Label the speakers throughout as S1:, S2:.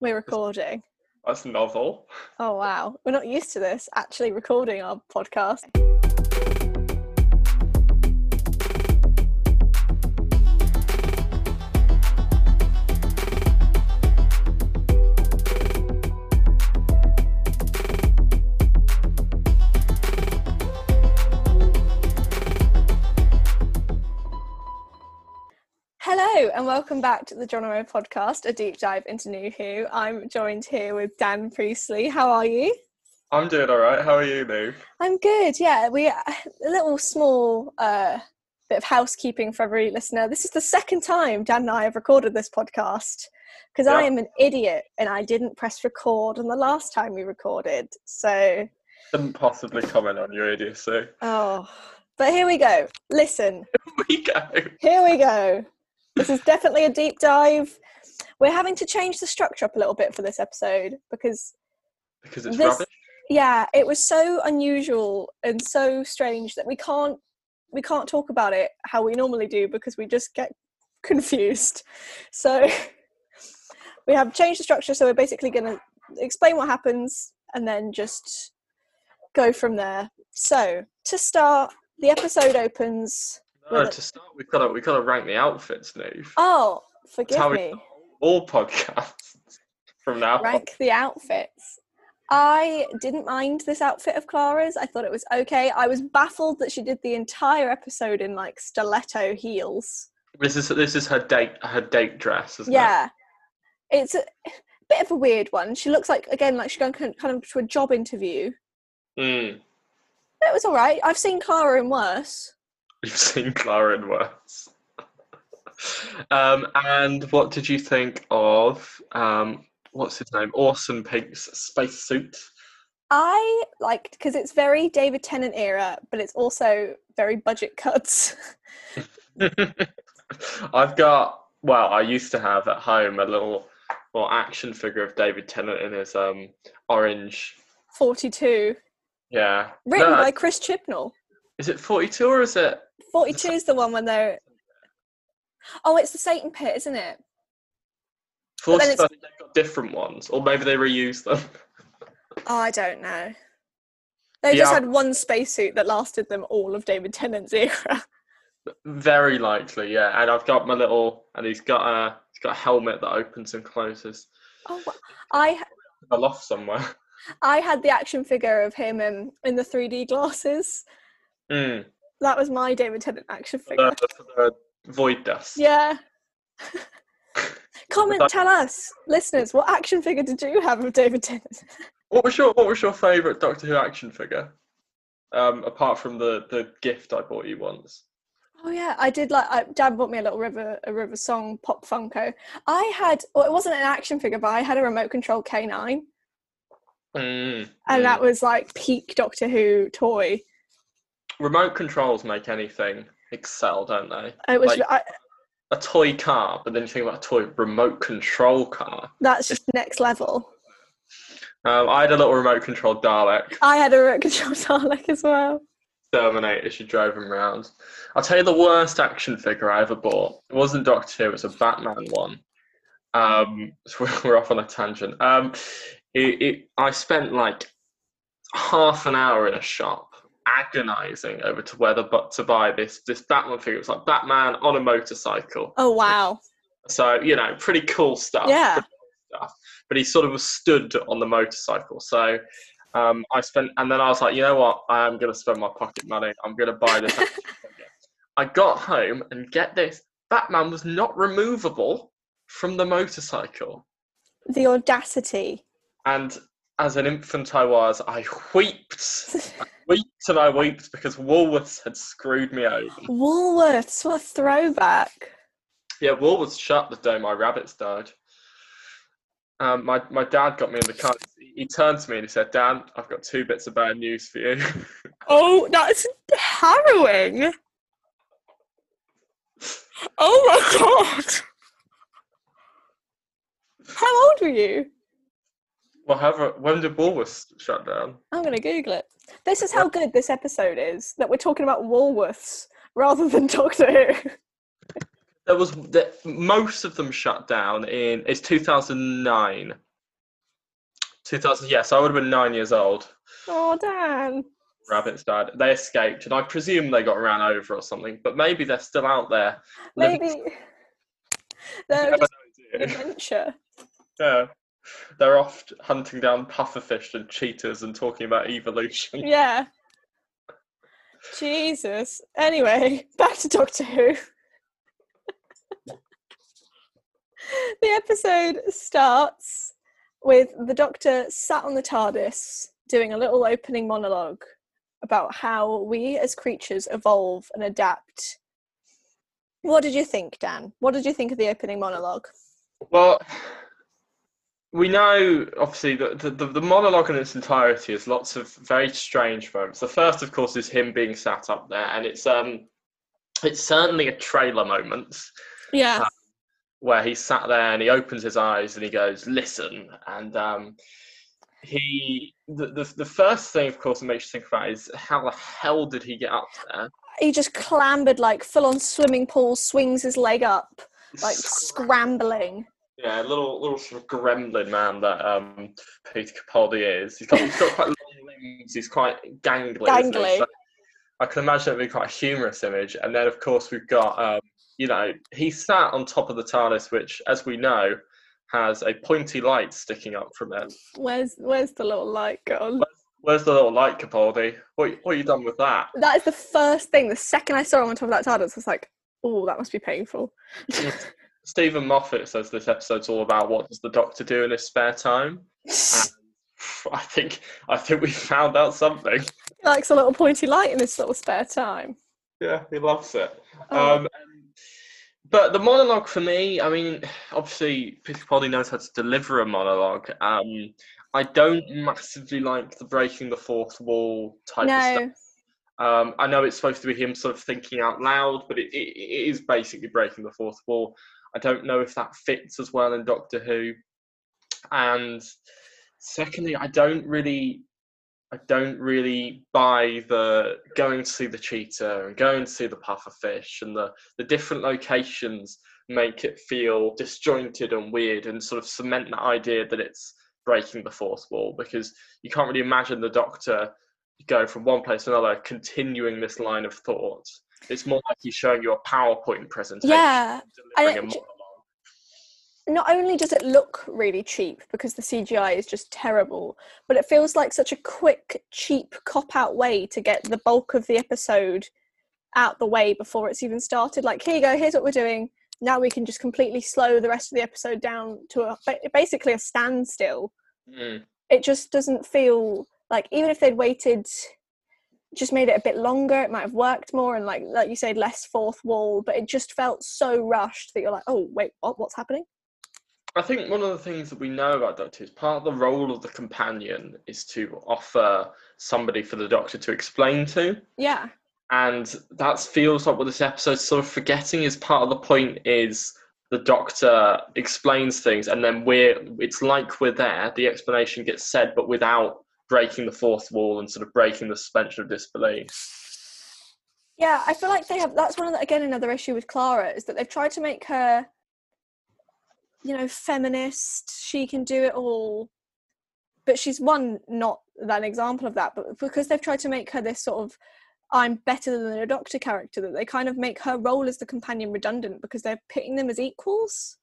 S1: We're recording.
S2: That's novel.
S1: Oh wow. We're not used to this actually recording our podcast. Welcome back to the Geronimo podcast, a deep dive into New Who. I'm joined here with Dan Priestley. How are you?
S2: I'm doing all right. How are you, Lou?
S1: I'm good. Yeah, we a little small uh, bit of housekeeping for every listener. This is the second time Dan and I have recorded this podcast because I am an idiot and I didn't press record on the last time we recorded. So,
S2: Couldn't possibly comment on your idiocy.
S1: oh, but here we go. Listen,
S2: Here we go.
S1: Here we go. This is definitely a deep dive. We're having to change the structure up a little bit for this episode because,
S2: Because it's
S1: This-
S2: rubbish.
S1: yeah, it was so unusual and so strange that we can't we can't talk about it how we normally do because we just get confused. So we have changed the structure. So we're basically going to explain what happens and then just go from there. So to start, the episode opens.
S2: No, to start, we've got to we've got to rank the outfits, Niamh.
S1: Oh, forgive me.
S2: All podcasts from now. on.
S1: rank the outfits. I didn't mind this outfit of Clara's. I thought it was okay. I was baffled that she did the entire episode in like stiletto heels.
S2: This is this is her date her date dress, isn't it?
S1: Yeah. It's a bit of a weird one. She looks like again like she's going kind kind of to a job interview.
S2: Mm.
S1: It was all right. I've seen Clara in worse.
S2: You've seen Clara in worse. um, and what did you think of um, what's his name? Orson Pink's spacesuit.
S1: I liked because it's very David Tennant era, but it's also very budget cuts.
S2: I've got well, I used to have at home a little well action figure of David Tennant in his um orange.
S1: Forty-two,
S2: Yeah.
S1: written
S2: No,
S1: by Chris Chibnall.
S2: Is it forty two or is it?
S1: 42 is the one when they're. Oh, it's the Satan pit, isn't it?
S2: Forty they've got different ones, or maybe they reuse them.
S1: Oh, I don't know. They
S2: The
S1: just had one spacesuit that lasted them all of David Tennant's era.
S2: Very likely, yeah. And I've got my little, and he's got a he's got a helmet that opens and closes.
S1: Oh, I
S2: A loft somewhere.
S1: I had the action figure of him um, in the 3D glasses.
S2: Mm.
S1: That was my David Tennant action figure.
S2: The, the void dust.
S1: Yeah. Comment, tell us, listeners, what action figure did you have of David Tennant?
S2: What was your What was your favourite Doctor Who action figure? Um, apart from the the gift I bought you once.
S1: Oh yeah, I did like. I, Dad bought me a little River a River Song pop Funko. I had. Well, it wasn't an action figure, but I had a remote control K9,
S2: Mm,
S1: and
S2: mm.
S1: that was like peak Doctor Who toy.
S2: Remote controls make anything excel, don't they?
S1: It was.
S2: Like-
S1: I,
S2: A toy car, but then you think about a toy remote control car.
S1: that's just next level.
S2: Um, I had a little remote control Dalek.
S1: I had a remote control Dalek as well.
S2: Terminator. She drove him around. I'll tell you the worst action figure I ever bought. It wasn't Doctor Who. It was a Batman one. Um, so we're off on a tangent. Um, it, it, I spent like half an hour in a shop agonizing over to whether but to buy this this Batman figure. It was like Batman on a motorcycle.
S1: Oh wow!
S2: So you know, pretty cool stuff.
S1: Yeah.
S2: cool stuff. But he sort of was stood on the motorcycle. So um, I spent, and then I was like, you know what? I am going to spend my pocket money. I'm going to buy this. I got home and get this: Batman was not removable from the motorcycle.
S1: The audacity.
S2: And as an infant I was, I wept. Wept and I wept because Woolworths had screwed me over.
S1: Woolworths, what a throwback!
S2: Yeah, Woolworths shut the day my rabbits died. Um, my, my dad got me in the car. He turned to me and he said, Dan, I've got two bits of bad news for you.
S1: Oh, that's harrowing. Oh my god! How old were you?
S2: well, however, when did Woolworths shut down?
S1: I'm going to Google it. This is how good this episode is that we're talking about Woolworths rather than Doctor Who.
S2: There was the, most of them shut down in it's 2009 2000. Yes, I would have been nine years old.
S1: Oh, Dan.
S2: Rabbits died. They escaped, and I presume they got ran over or something. But maybe they're still out there.
S1: Maybe
S2: You
S1: they're
S2: never
S1: just
S2: know,
S1: adventure.
S2: Yeah. They're off hunting down pufferfish and cheetahs and talking about evolution.
S1: Yeah. Jesus. Anyway, back to Doctor Who. the episode starts with the Doctor sat on the TARDIS doing a little opening monologue about how we as creatures evolve and adapt. What did you think, Dan? What did you think of the opening monologue?
S2: Well, we know obviously that the, the, the monologue in its entirety is lots of very strange moments. The first, of course, is him being sat up there, and it's um, it's certainly a trailer moment
S1: Yeah.
S2: where he sat there and he opens his eyes and he goes, "Listen," and um, he the, the the first thing, of course, that makes you think about is how the hell did he get up there?
S1: He just clambered like full on swimming pool, swings his leg up, like scrambling.
S2: Yeah, a little little sort of gremlin man that um, Peter Capaldi is. He's got, he's got quite long limbs. He's quite gangly.
S1: Gangly.
S2: So I can imagine it'd be quite a humorous image. And then, of course, we've got um, you know he sat on top of the TARDIS, which, as we know, has a pointy light sticking up from it.
S1: Where's where's the little light gone?
S2: Where's the little light, Capaldi? What what you done with that?
S1: That is the first thing. The second I saw him on top of that TARDIS, I was like, "Oh, that must be painful."
S2: Steven Moffat says this episode's all about what does the Doctor do in his spare time. I think I think we found out something.
S1: he likes a little pointy light in his little spare time.
S2: Yeah, he loves it.
S1: Oh.
S2: Um, but the monologue for me, I mean, obviously Peter Capaldi knows how to deliver a monologue. Um, I don't massively like the breaking the fourth wall type of stuff.
S1: no,
S2: Um, I know it's supposed to be him sort of thinking out loud, but it, it, it is basically breaking the fourth wall. I don't know if that fits as well in Doctor Who. And secondly, I don't really, I don't really buy the going to see the cheetah and going to see the pufferfish and the the different locations make it feel disjointed and weird and sort of cement that idea that it's breaking the fourth wall because you can't really imagine the Doctor go from one place to another, continuing this line of thought. It's more like he's showing you a PowerPoint presentation.
S1: Yeah,
S2: delivering
S1: I-
S2: a monologue.
S1: not only does it look really cheap because the CGI is just terrible, but it feels like such a quick, cheap cop out way to get the bulk of the episode out the way before it's even started. Like, here you go, here's what we're doing. Now we can just completely slow the rest of the episode down to a, basically a standstill.
S2: Mm.
S1: It just doesn't feel like, even if they'd waited, just made it a bit longer, it might have worked more and, like, like you said, less fourth wall, but it just felt so rushed that you're like, oh, wait, what? What's happening?
S2: I think one of the things that we know about Doctor is part of the role of the companion is to offer somebody for the Doctor to explain to.
S1: Yeah.
S2: and that feels like what this episode's sort of forgetting is part of the point is the doctor explains things and then we're it's like we're there the explanation gets said but without breaking the fourth wall and sort of breaking the suspension of disbelief
S1: Yeah, I feel like they have. That's one of the, again another issue with Clara is that they've tried to make her, you know, feminist. She can do it all, but she's one not an example of that. But because they've tried to make her this sort of, I'm better than a doctor character, that they kind of make her role as the companion redundant because they're pitting them as equals,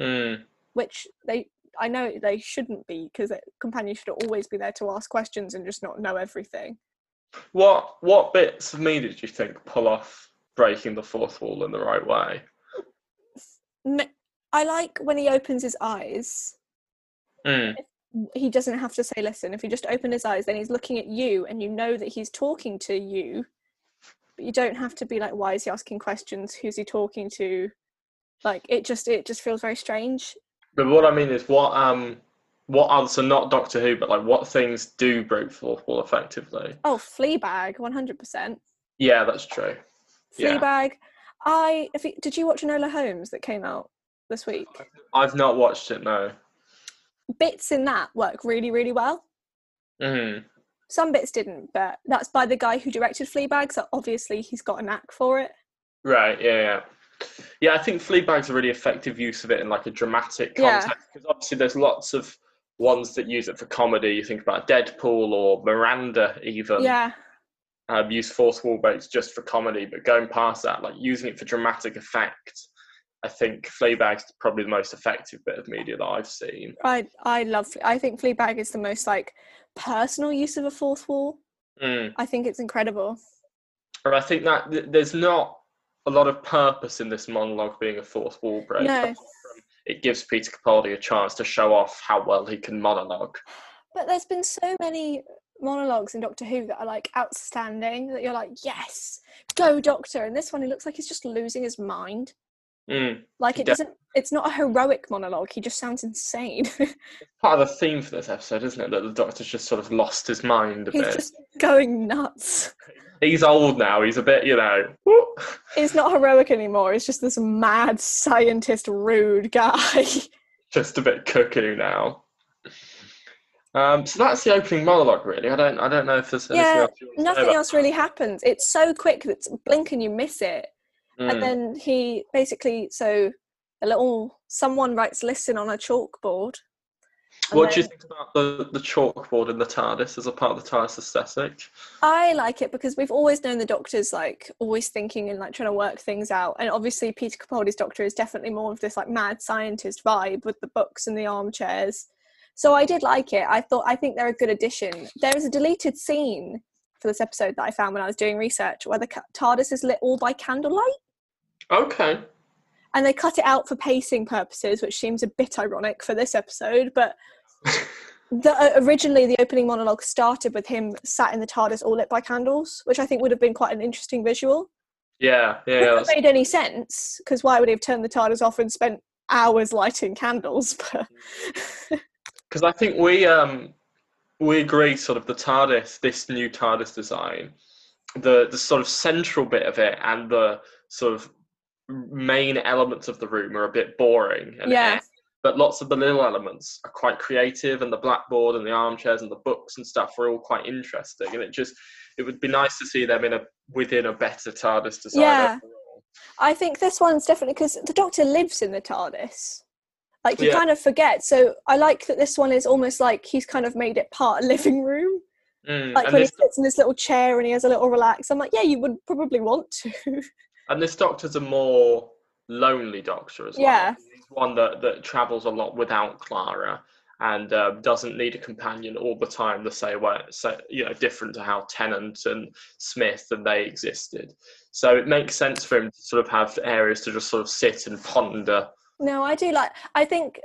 S2: Mm.
S1: which they. I know they shouldn't be because companions should always be there to ask questions and just not know everything.
S2: what what bits of me did you think pull off breaking the fourth wall in the right way?
S1: I like when he opens his eyes.
S2: Mm.
S1: he doesn't have to say listen if he just opened his eyes then he's looking at you and you know that he's talking to you. But you don't have to be like why is he asking questions? Who's he talking to? Like it just it just feels very strange
S2: but what i mean is what um what other so not doctor who but like what things do break the fourth wall effectively?
S1: Oh fleabag 100%
S2: yeah that's true. Yeah.
S1: fleabag. I if you, did you watch enola holmes that came out this week?
S2: I've not watched it no.
S1: Bits in that work really really well.
S2: Mm.
S1: some bits didn't but that's by the guy who directed fleabag so obviously he's got a knack for it.
S2: Right, yeah, yeah. Yeah, I think Fleabag's a really effective use of it in like a dramatic context because obviously there's lots of ones that use it for comedy. You think about Deadpool or Miranda, even
S1: Yeah.
S2: um, use fourth wall breaks just for comedy, but going past that, like using it for dramatic effect, I think Fleabag's probably the most effective bit of media that I've seen.
S1: I I love. I think Fleabag is the most like personal use of a fourth wall.
S2: Mm.
S1: I think it's incredible.
S2: And I think that th- there's not a lot of purpose in this monologue being a fourth wall break.
S1: No.
S2: It gives Peter Capaldi a chance to show off how well he can monologue.
S1: But there's been so many monologues in Doctor Who that are like outstanding that you're like, yes, go Doctor. And this one, he looks like he's just losing his mind.
S2: Mm.
S1: Like it doesn't. It's not a heroic monologue. He just sounds insane.
S2: Part of the theme for this episode, isn't it? That the Doctor's just sort of lost his mind a
S1: he's
S2: bit.
S1: just going nuts.
S2: He's old now. He's a bit, you know. whoop.
S1: He's not heroic anymore. He's just this mad scientist, rude guy.
S2: just a bit cuckoo now. Um, so that's the opening monologue, really. I don't, I don't know if there's anything
S1: Yeah,
S2: else you want to say
S1: Nothing else really happens. It's so quick that blink and you miss it.
S2: Mm.
S1: And then he basically, so a little someone writes "listen" on a chalkboard.
S2: What do you think about the, the chalkboard in the TARDIS as a part of the TARDIS aesthetic?
S1: I like it because we've always known the Doctor's like always thinking and like trying to work things out. And obviously, Peter Capaldi's Doctor is definitely more of this like mad scientist vibe with the books and the armchairs. So I did like it. I thought I think they're a good addition. There is a deleted scene for this episode that I found when I was doing research where the TARDIS is lit all by candlelight.
S2: Okay.
S1: and they cut it out for pacing purposes, which seems a bit ironic for this episode. But the, uh, originally, the opening monologue started with him sat in the TARDIS, all lit by candles, which I think would have been quite an interesting visual.
S2: Yeah, yeah,
S1: Wouldn't made any sense because why would he have turned the TARDIS off and spent hours lighting candles?
S2: Because I think we um we agree sort of the TARDIS, this new TARDIS design, the the sort of central bit of it and the sort of main elements of the room are a bit boring. And
S1: Yeah.
S2: But lots of the little elements are quite creative, and the blackboard and the armchairs and the books and stuff are all quite interesting. And it just it would be nice to see them in a within a better TARDIS design.
S1: Yeah.
S2: overall.
S1: I think this one's definitely because the Doctor lives in the TARDIS. Like you
S2: Yeah.
S1: kind of forget. So I like that this one is almost like he's kind of made it part of living room.
S2: Mm,
S1: like when
S2: this
S1: he sits in this little chair and he has a little relax i'm like yeah you would probably want to
S2: And this doctor's a more lonely doctor as well.
S1: Yeah.
S2: One that, that travels a lot without Clara and uh, doesn't need a companion all the time the same way, so, you know, different to how Tennant and Smith and they existed. So it makes sense for him to sort of have areas to just sort of sit and ponder.
S1: no i do like i think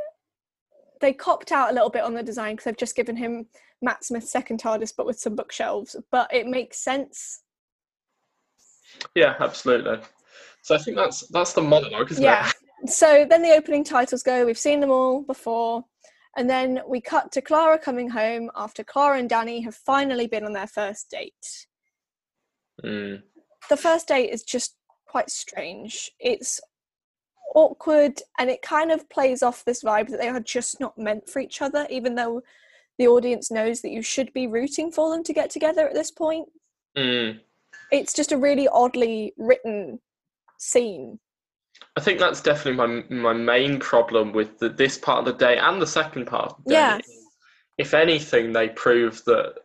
S1: they copped out a little bit on the design because they've just given him matt smith's second tardis but with some bookshelves but it makes sense
S2: Yeah, absolutely. So I think that's that's the monologue, isn't
S1: yeah
S2: it?
S1: So then the opening titles go we've seen them all before and then we cut to clara coming home after clara and danny have finally been on their first date
S2: Mm.
S1: the first date is just quite strange. It's awkward and it kind of plays off this vibe that they are just not meant for each other, even though the audience knows that you should be rooting for them to get together at this point.
S2: Mm.
S1: It's just a really oddly written scene.
S2: I think that's definitely my my main problem with the, this part of the day and the second part. Of the day.
S1: Yeah.
S2: If anything, they prove that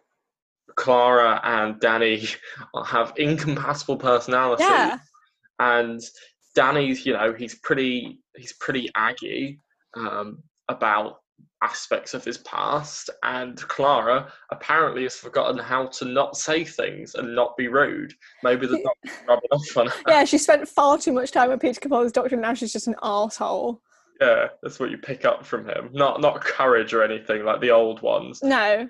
S2: Clara and Danny have incompatible personalities.
S1: Yeah.
S2: And Danny's, you know, he's pretty he's pretty aggy um, about aspects of his past, and Clara apparently has forgotten how to not say things and not be rude. Maybe the doctor's rubbing off on her.
S1: Yeah, she spent far too much time with Peter Capaldi's doctor and now she's just an arsehole.
S2: Yeah, that's what you pick up from him. Not not courage or anything like the old ones.
S1: No.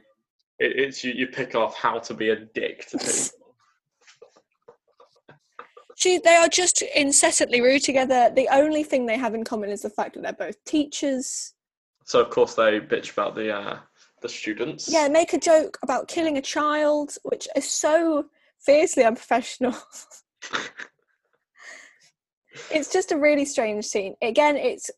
S2: It, it's you, you pick off how to be a dick to people.
S1: She, they are just incessantly rude together. The only thing they have in common is the fact that they're both teachers.
S2: So of course they bitch about the uh, the students.
S1: Yeah, make a joke about killing a child, which is so fiercely unprofessional. it's just a really strange scene. Again, it's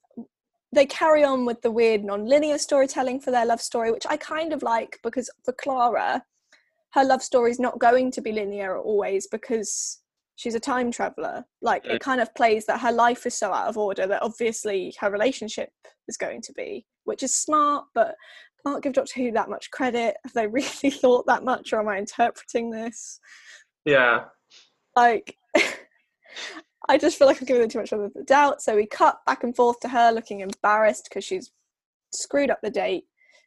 S1: they carry on with the weird non-linear storytelling for their love story, which I kind of like because for Clara, her love story is not going to be linear always because she's a time traveler. Like
S2: Mm.
S1: it kind of plays that her life is so out of order that obviously her relationship is going to be, which is smart, but can't give Doctor Who that much credit. Have they really thought that much, or am I interpreting this?
S2: Yeah.
S1: Like, I just feel like I'm giving them too much of the doubt. So we cut back and forth to her looking embarrassed because she's screwed up the date,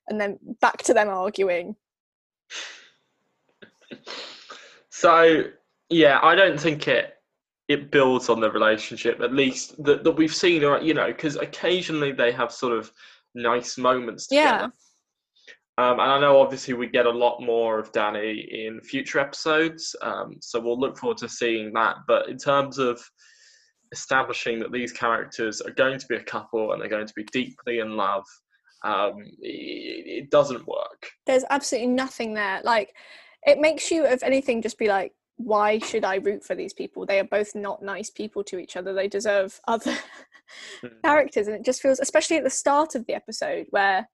S1: and then back to them arguing.
S2: So yeah, I don't think it it builds on the relationship at least that, that we've seen or you know because occasionally they have sort of nice moments together.
S1: Yeah.
S2: Um, and I know obviously we get a lot more of Danny in future episodes, um, so we'll look forward to seeing that. But in terms of establishing that these characters are going to be a couple and they're going to be deeply in love, um, it, it doesn't work.
S1: There's absolutely nothing there. Like, it makes you, if anything, just be like, why should I root for these people? They are both not nice people to each other. They deserve other
S2: Hmm.
S1: characters. And it just feels, especially at the start of the episode, where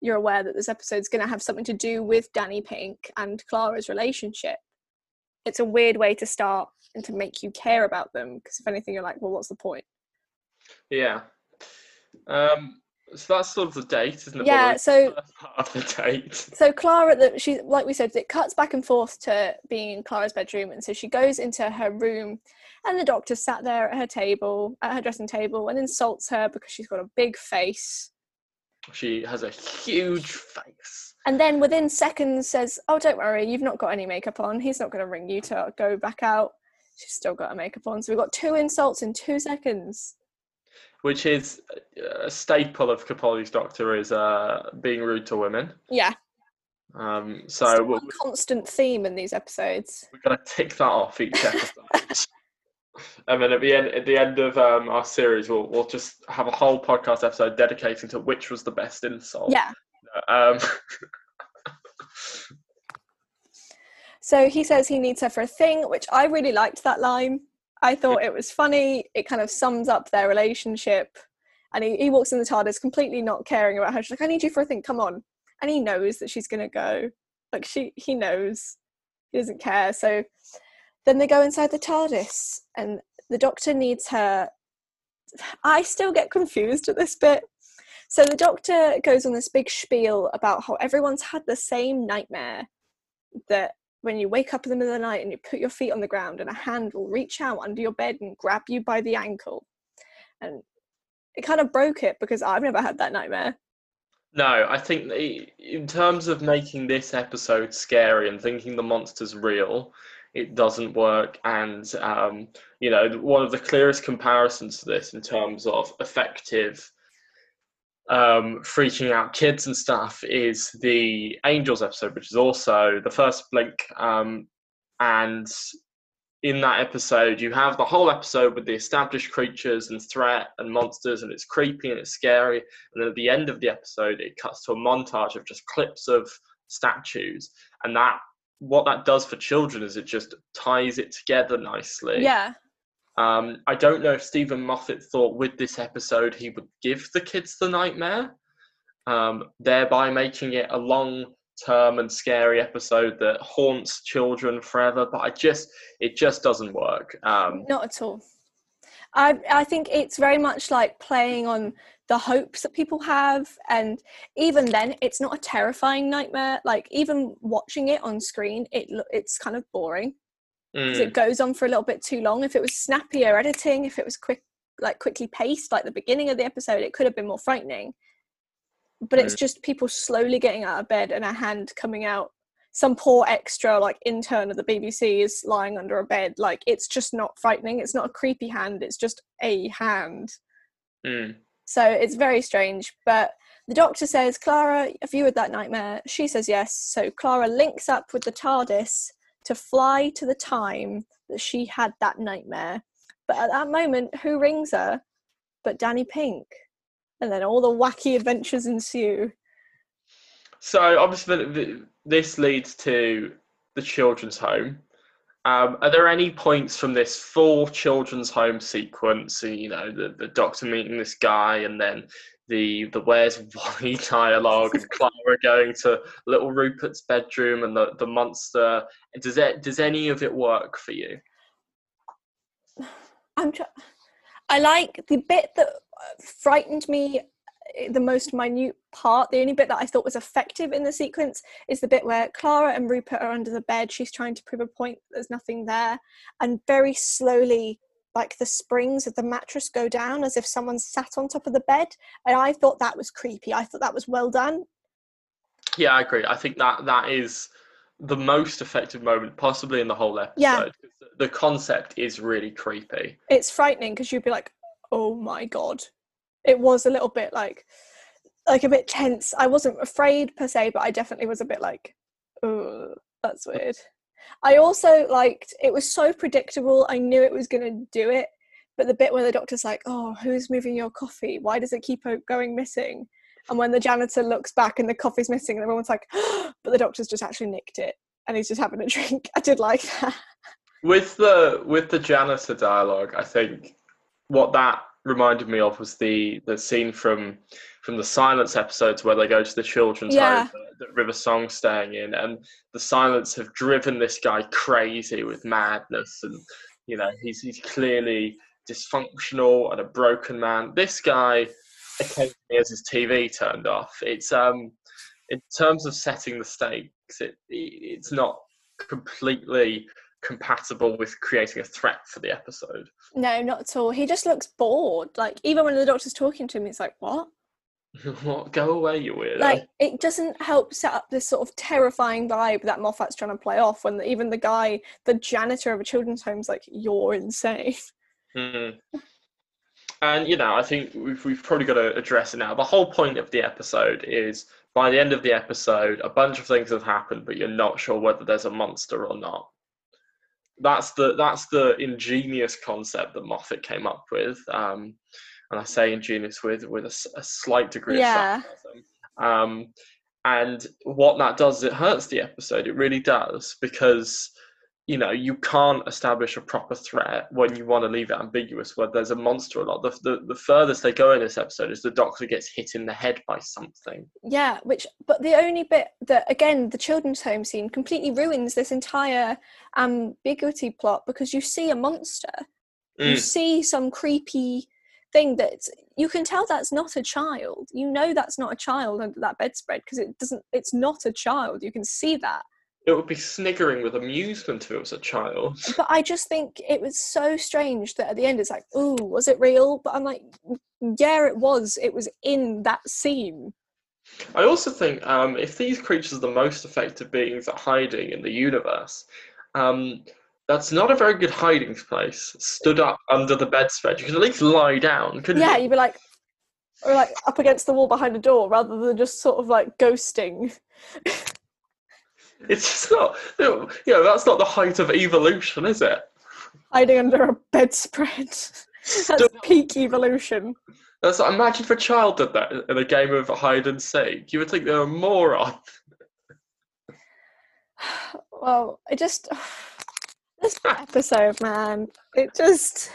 S1: you're aware that this episode's going to have something to do with Danny Pink and Clara's relationship. It's a weird way to start and to make you care about them. Because if anything, you're like, well, what's the point?
S2: Yeah. Um, so that's sort of the date, isn't it?
S1: Yeah,
S2: Well,
S1: so-
S2: part of the date.
S1: so Clara, that she like we said, it cuts back and forth to being in Clara's bedroom, and so she goes into her room, and the doctor sat there at her table, at her dressing table, and insults her because she's got a big face,
S2: She has a huge face.
S1: and then within seconds says, "Oh, don't worry, you've not got any makeup on. He's not going to ring you to go back out." She's still got her makeup on, so we've got two insults in two seconds.
S2: Which is a staple of Capaldi's Doctor is uh, being rude to women.
S1: Yeah,
S2: Um, so
S1: a
S2: we're,
S1: constant theme in these episodes.
S2: we're going to tick that off each episode. and then at the end, at the end of um, our series, we'll we'll just have a whole podcast episode dedicating to which was the best insult.
S1: Yeah.
S2: Um,
S1: So he says he needs her for a thing, which I really liked that line. I thought it was funny. It kind of sums up their relationship. And he, he walks in the TARDIS completely not caring about her. She's like, I need you for a thing, come on. And he knows that she's gonna go. Like she he knows. He doesn't care. So then they go inside the TARDIS and the doctor needs her. I still get confused at this bit. So the doctor goes on this big spiel about how everyone's had the same nightmare that when you wake up in the middle of the night and you put your feet on the ground and a hand will reach out under your bed and grab you by the ankle. And it kind of broke it because I've never had that nightmare.
S2: no, I think in terms of making this episode scary and thinking the monster's real, it doesn't work. And um, you know, one of the clearest comparisons to this in terms of effective um, freaking out kids and stuff is the Angels episode, which is also the first Blink. Um, and in that episode, you have the whole episode with the established creatures and threat and monsters, and it's creepy and it's scary. And then at the end of the episode, it cuts to a montage of just clips of statues, and that what that does for children is it just ties it together nicely.
S1: Yeah.
S2: Um, I don't know if Steven Moffat thought with this episode he would give the kids the nightmare, um, thereby making it a long term and scary episode that haunts children forever. But I just, it just doesn't work. Um,
S1: Not at all. I I think it's very much like playing on the hopes that people have, and even then, it's not a terrifying nightmare. Like even watching it on screen, it it's kind of boring
S2: mm,
S1: it goes on for a little bit too long. If it was snappier editing, if it was quick, like quickly paced, like the beginning of the episode, it could have been more frightening. But it's just people slowly getting out of bed and a hand coming out. Some poor extra, like intern of the BBC, is lying under a bed. Like it's just not frightening. It's not a creepy hand. It's just a hand.
S2: mm.
S1: So it's very strange. But the doctor says, Clara, have you had that nightmare? She says yes. So Clara links up with the TARDIS to fly to the time that she had that nightmare. But at that moment, who rings her but Danny Pink? And then all the wacky adventures ensue.
S2: So obviously, th- th- this leads to the children's home. Um, are there any points from this full children's home sequence? You know, the, the doctor meeting this guy, and then the the where's Wally dialogue, and Clara going to little Rupert's bedroom, and the, the monster. Does it does any of it work for you?
S1: I'm tr- I like the bit that frightened me eh, the most minute part. The only bit that I thought was effective in the sequence is the bit where Clara and Rupert are under the bed. She's trying to prove a point. There's nothing there, and very slowly, like the springs of the mattress go down as if someone sat on top of the bed. And I thought that was creepy. I thought that was well done.
S2: Yeah, I agree. I think that that is the most effective moment possibly in the whole episode.
S1: Yeah.
S2: The concept is really creepy.
S1: It's frightening because you'd be like, "Oh my god!" It was a little bit like, like a bit tense. I wasn't afraid per se, but I definitely was a bit like, "Oh, that's weird." I also liked it was so predictable. I knew it was going to do it, but the bit where the doctor's like, "Oh, who's moving your coffee? Why does it keep going missing?" And when the janitor looks back and the coffee's missing, and everyone's like, "But the doctor's just actually nicked it, and he's just having a drink." I did like that.
S2: With the with the janitor dialogue, I think what that reminded me of was the the scene from from the silence episodes where they go to the children's
S1: Yeah.
S2: home that, that River Song's staying in, and the silence have driven this guy crazy with madness, and you know he's he's clearly dysfunctional and a broken man. This guy occasionally has his TV turned off. It's um in terms of setting the stakes, it it's not completely compatible with creating a threat for the episode.
S1: No, not at all. He just looks bored. Like even when the doctor's talking to him, it's like, "What?"
S2: what? Go away, you weirdo.
S1: like it doesn't help set up this sort of terrifying vibe that Moffat's trying to play off when even the guy the janitor of a children's home is like you're insane
S2: Mm. And you know, I think we've we've probably got to address it now. The whole point of the episode is by the end of the episode, a bunch of things have happened, but you're not sure whether there's a monster or not. That's the that's the ingenious concept that Moffat came up with, um, and I say ingenious with with a slight degree
S1: Yeah.
S2: of sarcasm. Um, and what that does is it hurts the episode. It really does because you know you can't establish a proper threat when you want to leave it ambiguous Where there's a monster or not the, the, the furthest they go in this episode is the doctor gets hit in the head by something
S1: yeah which but the only bit that again the children's home scene completely ruins this entire ambiguity plot because you see a monster you
S2: Mm.
S1: see some creepy thing that you can tell that's not a child you know that's not a child under that bedspread because it doesn't it's not a child you can see that
S2: it would be sniggering with amusement if it was a child
S1: but I just think it was so strange that at the end it's like, ooh, was it real? But I'm like, yeah, it was. It was in that scene.
S2: i also think um, if these creatures are the most effective beings at hiding in the universe um, that's not a very good hiding place stood up under the bedspread you could at least lie down couldn't
S1: Yeah,
S2: you
S1: you'd be like, or like up against the wall behind a door rather than just sort of like ghosting.
S2: it's just not you know that's not the height of evolution is it
S1: Hiding under a bedspread. That's peak evolution.
S2: That's imagine if a child did that in a game of hide and seek. You would think they're a moron.
S1: Well, I just this episode, man. It just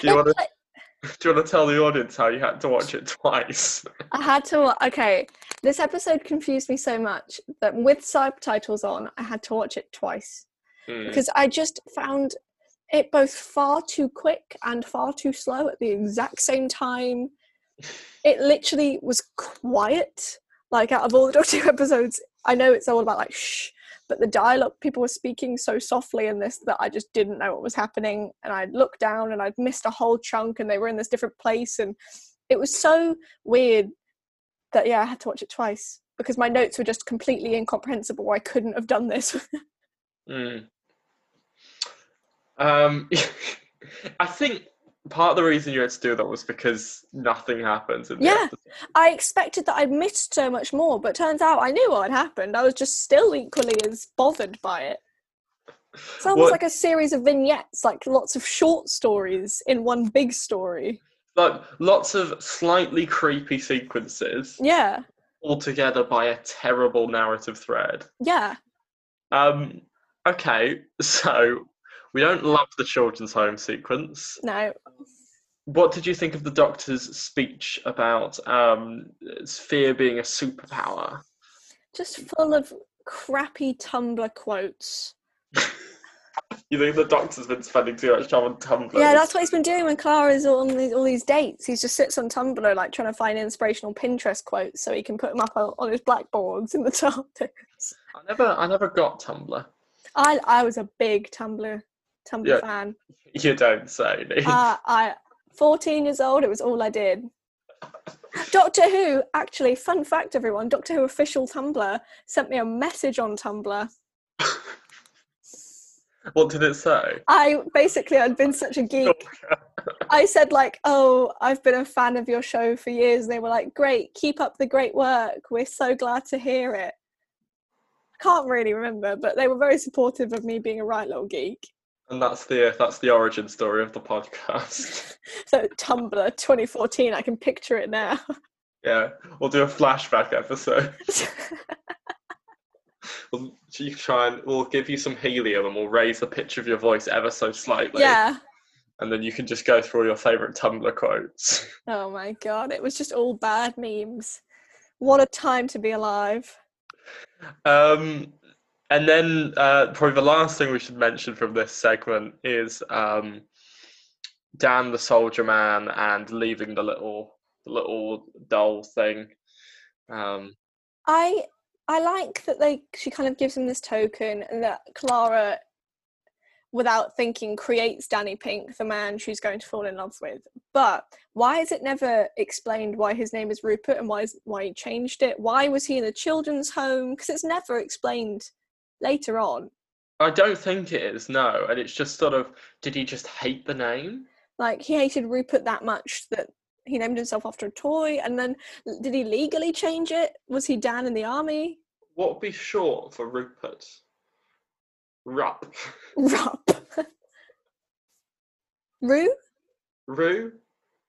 S2: Do you want to? Do you want to tell the audience how you had to watch it twice?
S1: I had to. Okay, this episode confused me so much that with subtitles on, I had to watch it twice
S2: Hmm.
S1: because I just found it both far too quick and far too slow at the exact same time. It literally was quiet. Like out of all the Doctor Who episodes, I know it's all about like shh, but the dialogue people were speaking so softly in this that I just didn't know what was happening. And I'd looked down and I'd missed a whole chunk, and they were in this different place, and it was so weird that yeah, I had to watch it twice because my notes were just completely incomprehensible. I couldn't have done this.
S2: Hmm. Um, I think part of the reason you had to do that was because nothing happens. In
S1: Yeah. I expected that I'd missed so much more, but turns out I knew what had happened. I was just still equally as bothered by it. It's almost
S2: What-
S1: like a series of vignettes, like lots of short stories in one big story.
S2: like lots of slightly creepy sequences
S1: Yeah,
S2: all together by a terrible narrative thread.
S1: yeah.
S2: Um, okay, so we don't love the children's home sequence.
S1: No,
S2: What did you think of the doctor's speech about um, fear being a superpower?
S1: just full of crappy Tumblr quotes.
S2: You think the doctor's been spending too much time on Tumblr?
S1: Yeah, that's what he's been doing when Clara's on these, all these dates. He just sits on Tumblr, like trying to find inspirational Pinterest quotes so he can put them up on, on his blackboards in the TARDIS.
S2: I never, I never got Tumblr.
S1: I I was a big Tumblr Tumblr
S2: Yeah.
S1: fan.
S2: You don't say.
S1: Uh, I 14 years old. It was all I did. Doctor Who, actually, fun fact, everyone. Doctor Who official Tumblr sent me a message on Tumblr.
S2: what did it say?
S1: I basically I'd been such a geek. I said like, "Oh, I've been a fan of your show for years." And they were like, "Great, keep up the great work. We're so glad to hear it." I can't really remember, but they were very supportive of me being a right little geek.
S2: And that's the that's the origin story of the podcast.
S1: So Tumblr 2014, I can picture it now.
S2: yeah, we'll do a flashback episode. We'll you try and we'll give you some helium and we'll raise the pitch of your voice ever so slightly.
S1: yeah.
S2: And then you can just go through all your favourite Tumblr quotes.
S1: Oh my god, it was just all bad memes. What a time to be alive.
S2: Um, and then uh, probably the last thing we should mention from this segment is um, Dan the soldier man and leaving the little the little doll thing. Um,
S1: I I like that they she kind of gives him this token and that Clara without thinking creates Danny Pink, the man she's going to fall in love with. But why is it never explained why his name is Rupert and why is, why he changed it? Why was he in a children's home? Because it's never explained later on.
S2: I don't think it is no, and it's just sort of did he just hate the name?
S1: Like he hated Rupert that much that he named himself after a toy and then did he legally change it? Was he Dan in the army?
S2: What would be short for Rupert? Rup.
S1: Rup. Rue?
S2: Rue?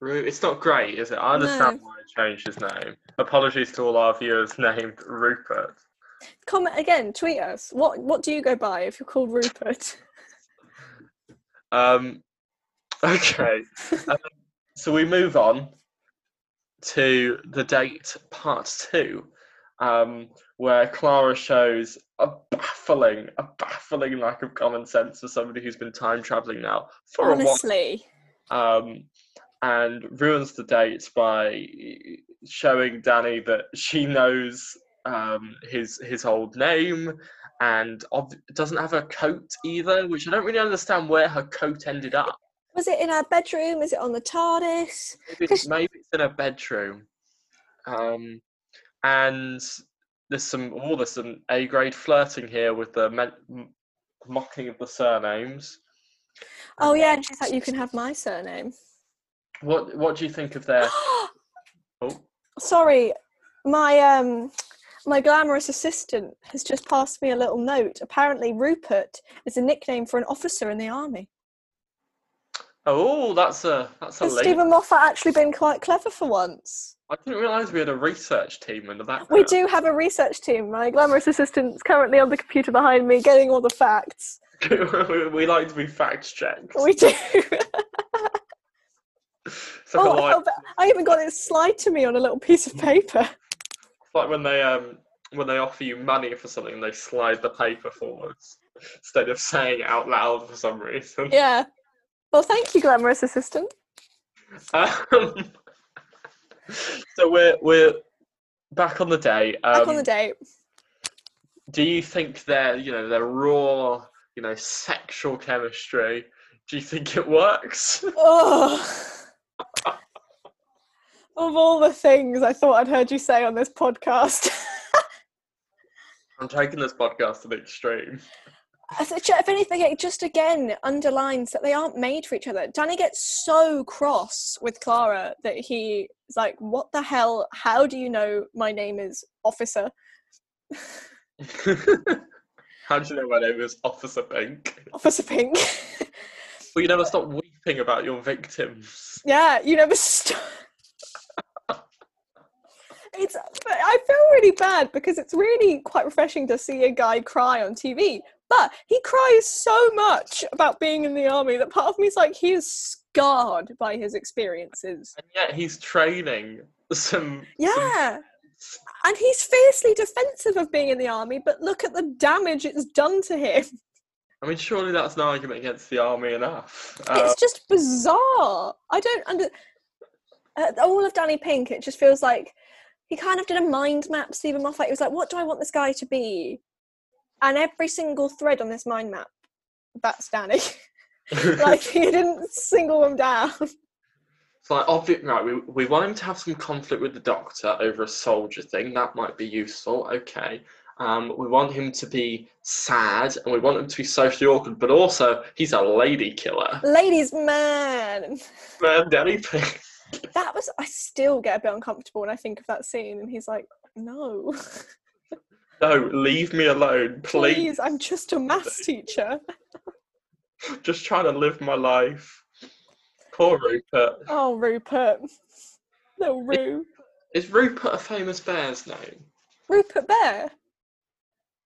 S2: Rue? It's not great, is it? I understand
S1: No.
S2: why he changed his name. Apologies to all our viewers named Rupert.
S1: Comment again, tweet us. What what do you go by if you're called Rupert?
S2: Um, okay. um, so we move on to the date part two, um, where Clara shows a baffling, a baffling lack of common sense for somebody who's been time traveling now for a while.
S1: Honestly.
S2: um, and ruins the date by showing Danny that she knows um, his his old name and ob- doesn't have a coat either, which I don't really understand where her coat ended up.
S1: Was it in her bedroom? Is it on the TARDIS?
S2: Maybe it's, maybe it's in her bedroom. Um, and there's some oh, there's some A grade flirting here with the men- mocking of the surnames.
S1: Oh yeah, and she's like, you can have my surname.
S2: What what do you think of their? Oh,
S1: Sorry, my um my glamorous assistant has just passed me a little note. Apparently Rupert is a nickname for an officer in the army.
S2: oh, that's a that's a
S1: Has
S2: late.
S1: Steven Moffat actually been quite clever for once?
S2: I didn't realise we had a research team in the background.
S1: We do have a research team. My glamorous assistant's currently on the computer behind me getting all the facts.
S2: we like to be fact checked.
S1: We do.
S2: Like,
S1: oh, I, ba- oh, I even got it slide to me on a little piece of paper.
S2: It's like when they um when they offer you money for something, they slide the paper forwards instead of saying it out loud for some reason.
S1: Yeah. Well, thank you, glamorous assistant.
S2: Um, so we're we're back on the day. Um,
S1: Back on the date.
S2: Do you think their you know their raw you know sexual chemistry? Do you think it works?
S1: Oh. of all the things I thought I'd heard you say on this podcast,
S2: I'm taking this podcast to the extreme.
S1: If anything, it just again underlines that they aren't made for each other. Danny gets so cross with Clara that he is like, "What the hell? How do you know my name is Officer
S2: How do you know my name is Officer Pink?
S1: Officer Pink?"
S2: Well, you never stop weeping about your victims.
S1: yeah, you never stop. It's. I feel really bad because it's really quite refreshing to see a guy cry on TV. But he cries so much about being in the army that part of me is like he is scarred by his experiences.
S2: And yet he's training some. some-
S1: Yeah. And he's fiercely defensive of being in the army, but look at the damage it's done to him.
S2: I mean, surely that's an argument against the army enough. Uh,
S1: it's just bizarre. I don't under uh, all of Danny Pink. It just feels like he kind of did a mind map. Steven Moffat. He was like, "What do I want this guy to be?" And every single thread on this mind map, that's Danny. like he didn't single them down.
S2: It's like obvious, right? We, we want him to have some conflict with the Doctor over a soldier thing. That might be useful. Okay. Um, we want him to be sad, and we want him to be socially awkward. But also, he's a lady killer.
S1: Ladies man.
S2: Man, Danny Pink.
S1: That was. I still get a bit uncomfortable when I think of that scene, and he's like, "No,
S2: No, leave me alone, please.
S1: please, I'm just a maths teacher."
S2: Just trying to live my life. Poor Rupert.
S1: Oh, Rupert. No, Ru.
S2: Is Rupert a famous bear's name?
S1: Rupert Bear.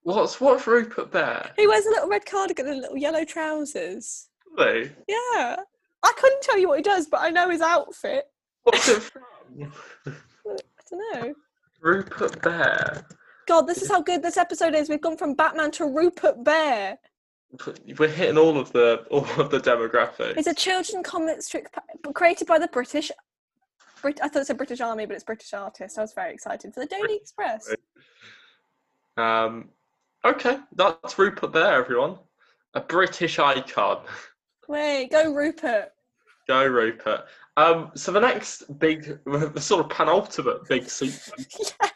S2: What's what's Rupert Bear?
S1: He wears a little red cardigan and little yellow trousers.
S2: Really?
S1: Yeah. I couldn't tell you what he does, but I know his outfit.
S2: What's it from?
S1: I don't know.
S2: Rupert Bear.
S1: God, this is how good this episode is. We've gone from Batman to Rupert Bear.
S2: We're hitting all of the all of the demographics.
S1: It's a children's comic strip created by the British. Brit- I thought it said British Army, but it's British artist. I was very excited for the Daily Express.
S2: Um, okay, that's Rupert Bear, everyone. A British icon.
S1: Wait, go Rupert.
S2: Go, Rupert. Um, so the next big, the sort of penultimate big sequence
S1: yeah,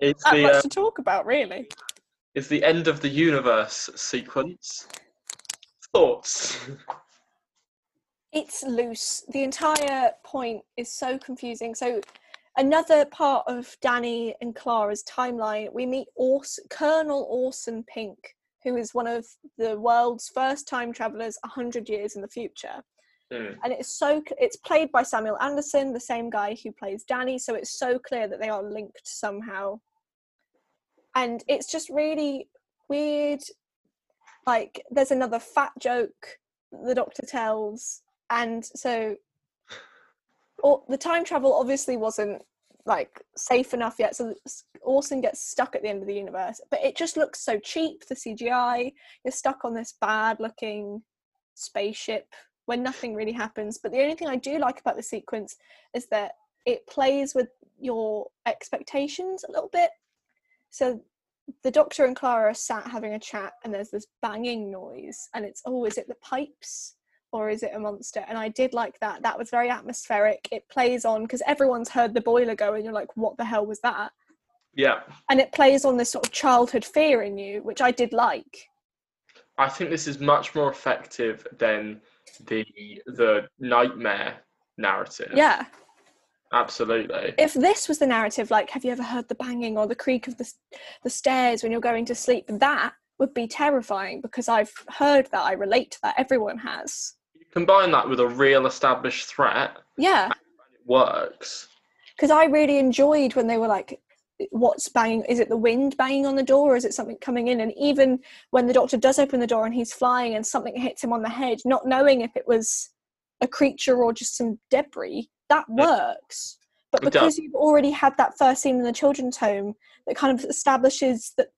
S2: is the
S1: much
S2: uh,
S1: to talk about, really.
S2: is the end of the universe sequence. Thoughts?
S1: It's loose. The entire point is so confusing. So, another part of Danny and Clara's timeline, we meet Ors- Colonel Orson Pink, who is one of the world's first time travelers 100 years in the future.
S2: Hmm.
S1: and it's so it's played by Samuel Anderson, the same guy who plays Danny. So it's so clear that they are linked somehow, and it's just really weird. Like there's another fat joke the Doctor tells, and so or, the time travel obviously wasn't like safe enough yet. So Orson gets stuck at the end of the universe, but it just looks so cheap. The CGI, you're stuck on this bad looking spaceship when nothing really happens. But the only thing I do like about the sequence is that it plays with your expectations a little bit. So the doctor and Clara are sat having a chat, and there's this banging noise, and it's oh, is it the pipes or is it a monster? And I did like that. That was very atmospheric. It plays on because everyone's heard the boiler go, and you're like, what the hell was that?
S2: Yeah,
S1: And it plays on this sort of childhood fear in you, which I did like.
S2: I think this is much more effective than the the nightmare narrative.
S1: Yeah.
S2: absolutely.
S1: if this was the narrative like have you ever heard the banging or the creak of the, the stairs when you're going to sleep that would be terrifying because i've heard that i relate to that everyone has
S2: Combine that with a real established threat,
S1: yeah
S2: it works.
S1: because i really enjoyed when they were like what's banging is it the wind banging on the door or is it something coming in? And even when the doctor does open the door and he's flying and something hits him on the head not knowing if it was a creature or just some debris that works. But because you've already had that first scene in the children's home that kind of establishes that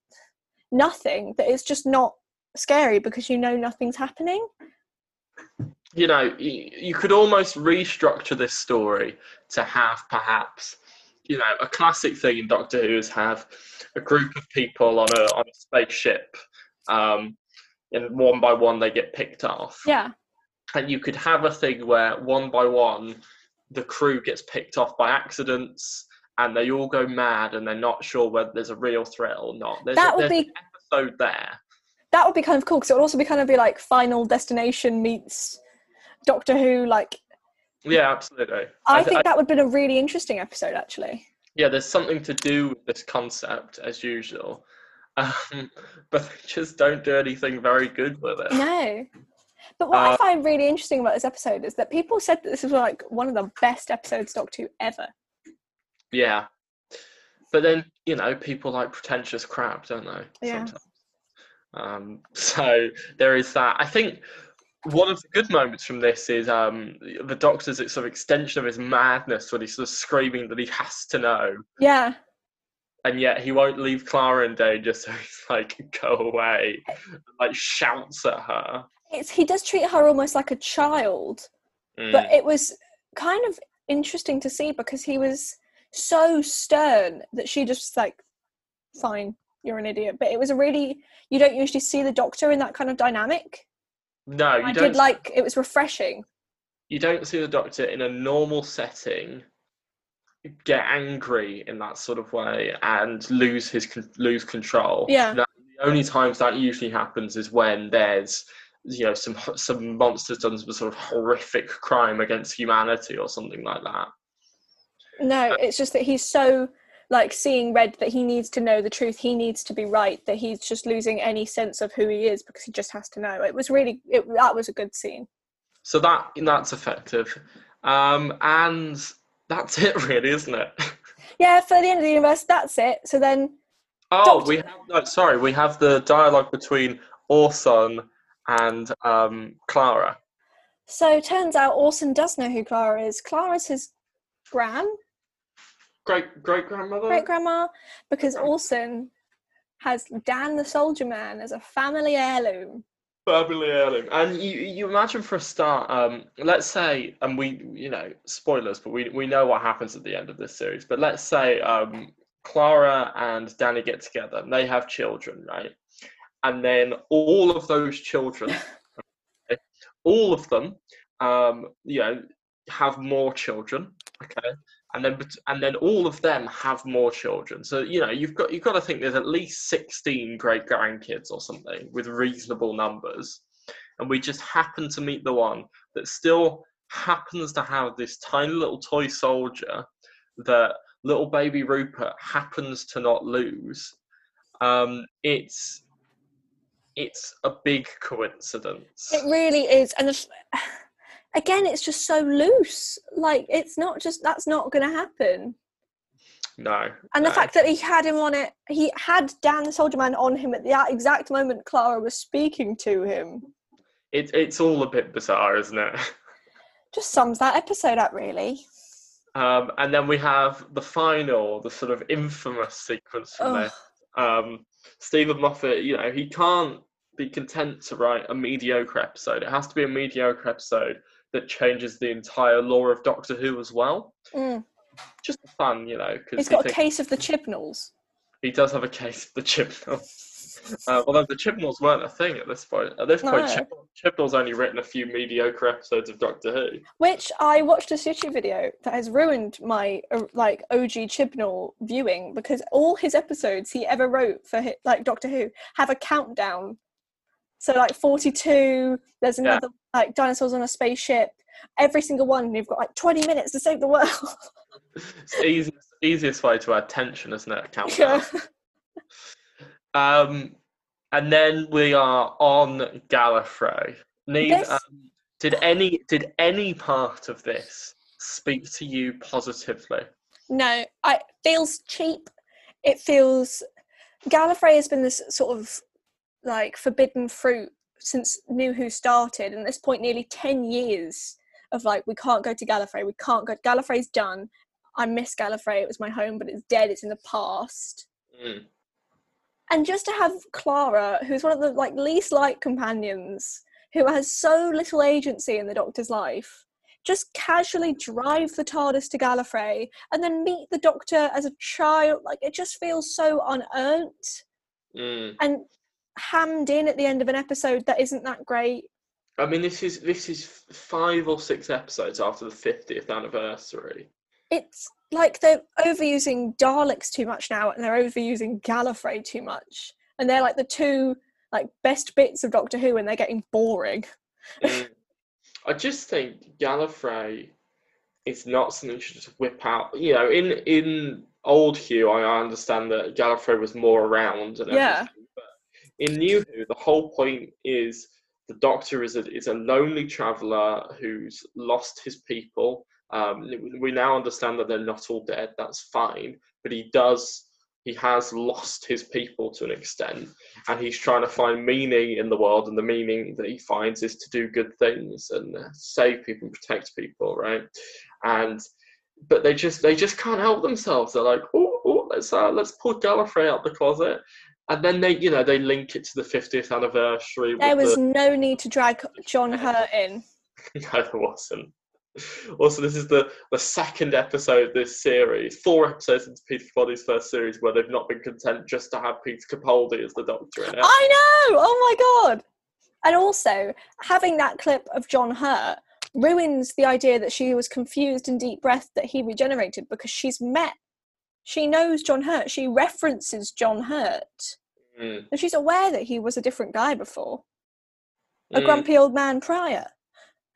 S1: nothing that it's just not scary because you know nothing's happening.
S2: You know, you, you could almost restructure this story to have perhaps, you know, a classic thing in Doctor Who is have a group of people on a on a spaceship, um, and one by one they get picked off.
S1: yeah
S2: And you could have a thing where one by one the crew gets picked off by accidents and they all go mad and they're not sure whether there's a real threat or not. There's,
S1: that
S2: a,
S1: would be
S2: an episode there.
S1: that would be kind of cool because it would also be kind of be like final destination meets doctor who like
S2: Yeah, absolutely.
S1: i,
S2: I-
S1: think
S2: I-
S1: that would have been a really interesting episode actually
S2: yeah, there's something to do with this concept as usual, um, but they just don't do anything very good with it.
S1: No. But what I
S2: Uh,
S1: find really interesting about this episode is that people said that this was like one of the best episodes Doctor Who ever.
S2: Yeah, but then you know people like pretentious crap, don't they?
S1: Yeah.
S2: Sometimes. Um, so there is that. I think one of the good moments from this is um, the Doctor's sort of extension of his madness when he's sort of screaming that he has to know.
S1: Yeah.
S2: and yet he won't leave Clara in danger, so he's like, "Go away!" and, like shouts at her.
S1: It's, he does treat her almost like a child,
S2: Mm.
S1: but it was kind of interesting to see because he was so stern that she just like, fine, you're an idiot. But it was a really you don't usually see the doctor in that kind of dynamic.
S2: No, you
S1: I
S2: don't.
S1: did like it was refreshing.
S2: you don't see the Doctor in a normal setting get angry in that sort of way and lose his lose control.
S1: Yeah.
S2: The only times that usually happens is when there's you know some some monsters done some sort of horrific crime against humanity or something like that.
S1: No, uh, it's just that he's so like seeing red that he needs to know the truth. He needs to be right. That he's just losing any sense of who he is because he just has to know. It was really it, that was a good scene.
S2: So that that's effective, um, and that's it, really, isn't it?
S1: Yeah, for the end of the universe, that's it. So then,
S2: Oh,
S1: Doctor-
S2: we have no, sorry, we have the dialogue between Orson and um, Clara.
S1: so turns out Orson does know who Clara is. Clara's his gran,
S2: Great great grandmother.
S1: great grandma, because Orson has Dan the Soldier Man as a family heirloom.
S2: Family heirloom. And you, you imagine for a start, um, let's say, and we, you know, spoilers, but we, we know what happens at the end of this series. But let's say um, Clara and Danny get together and they have children, right? And then all of those children, all of them, um, you know, have more children, okay? And then, and then all of them have more children. So you know, you've got you've got to think there's at least sixteen great grandkids or something with reasonable numbers, and we just happen to meet the one that still happens to have this tiny little toy soldier that little baby Rupert happens to not lose. Um, it's it's a big coincidence.
S1: It really is, and the, again, it's just so loose. Like it's not just that's not going to happen.
S2: no,
S1: And the
S2: no.
S1: fact that he had him on it, he had Dan the Soldier Man on him at the exact moment Clara was speaking to him.
S2: it, it's all a bit bizarre, isn't it?
S1: Just sums that episode up, really.
S2: Um, and then we have the final, the sort of infamous sequence from this. Um, Steven Moffat, you know, he can't be content to write a mediocre episode. It has to be a mediocre episode that changes the entire lore of Doctor Who as well.
S1: Mm.
S2: Just fun, you know,
S1: Cause
S2: He's
S1: got a case of the Chibnalls.
S2: he does have a case of the Chibnall. Uh, although the Chibnalls weren't a thing at this point. At this point,
S1: No.
S2: Chib- Chibnall's only written a few mediocre episodes of Doctor Who.
S1: Which I watched a YouTube video that has ruined my uh, like OG Chibnall viewing because all his episodes he ever wrote for hi like Doctor Who have a countdown. So like forty two, there's
S2: Yeah.
S1: another like dinosaurs on a spaceship. Every single one, you've got like twenty minutes to save the world.
S2: It's the easiest, easiest way to add tension, isn't it? Countdown.
S1: yeah.
S2: Um, and then we are on Gallifrey. Niamh,
S1: This-
S2: um, did any did any part of this speak to you positively?
S1: No, I it feels cheap. It feels Gallifrey has been this sort of like forbidden fruit since New Who started, and at this point, nearly ten years of like we can't go to Gallifrey, we can't go. Gallifrey's done. I miss Gallifrey. It was my home, but it's dead. It's in the past.
S2: Mm.
S1: And just to have Clara, who's one of the like least liked companions, who has so little agency in the Doctor's life, just casually drive the TARDIS to Gallifrey and then meet the Doctor as a child, like it just feels so unearned
S2: Mm.
S1: and hammed in at the end of an episode that isn't that great.
S2: I mean, this is this is five or six episodes after the fiftieth anniversary.
S1: It's like they're overusing Daleks too much now, and they're overusing Gallifrey too much, and they're like the two like best bits of Doctor Who, and they're getting boring.
S2: Mm. I just think Gallifrey is not something you should just whip out. You know, in in old Who, I understand that Gallifrey was more around and
S1: Yeah.
S2: everything, but in New Who, the whole point is the Doctor is a is a lonely traveller who's lost his people. Um, we now understand that they're not all dead. That's fine, but he does. He has lost his people to an extent, and he's trying to find meaning in the world, and the meaning that he finds is to do good things and save people and protect people, right? And but they just they just can't help themselves. They're like, oh, oh let's uh, let's pull Gallifrey out the closet, and then they you know they link it to the 50th anniversary.
S1: There was
S2: the,
S1: no need to drag John Hurt in.
S2: no, there wasn't. Also, this is the, the second episode of this series, four episodes into Peter Capaldi's first series, where they've not been content just to have Peter Capaldi as the Doctor in it.
S1: I know! Oh my god! And also, having that clip of John Hurt ruins the idea that she was confused and deep breath that he regenerated because she's met. She knows John Hurt. She references John Hurt.
S2: Mm,
S1: And she's aware that he was a different guy before. A
S2: mm.
S1: grumpy old man prior.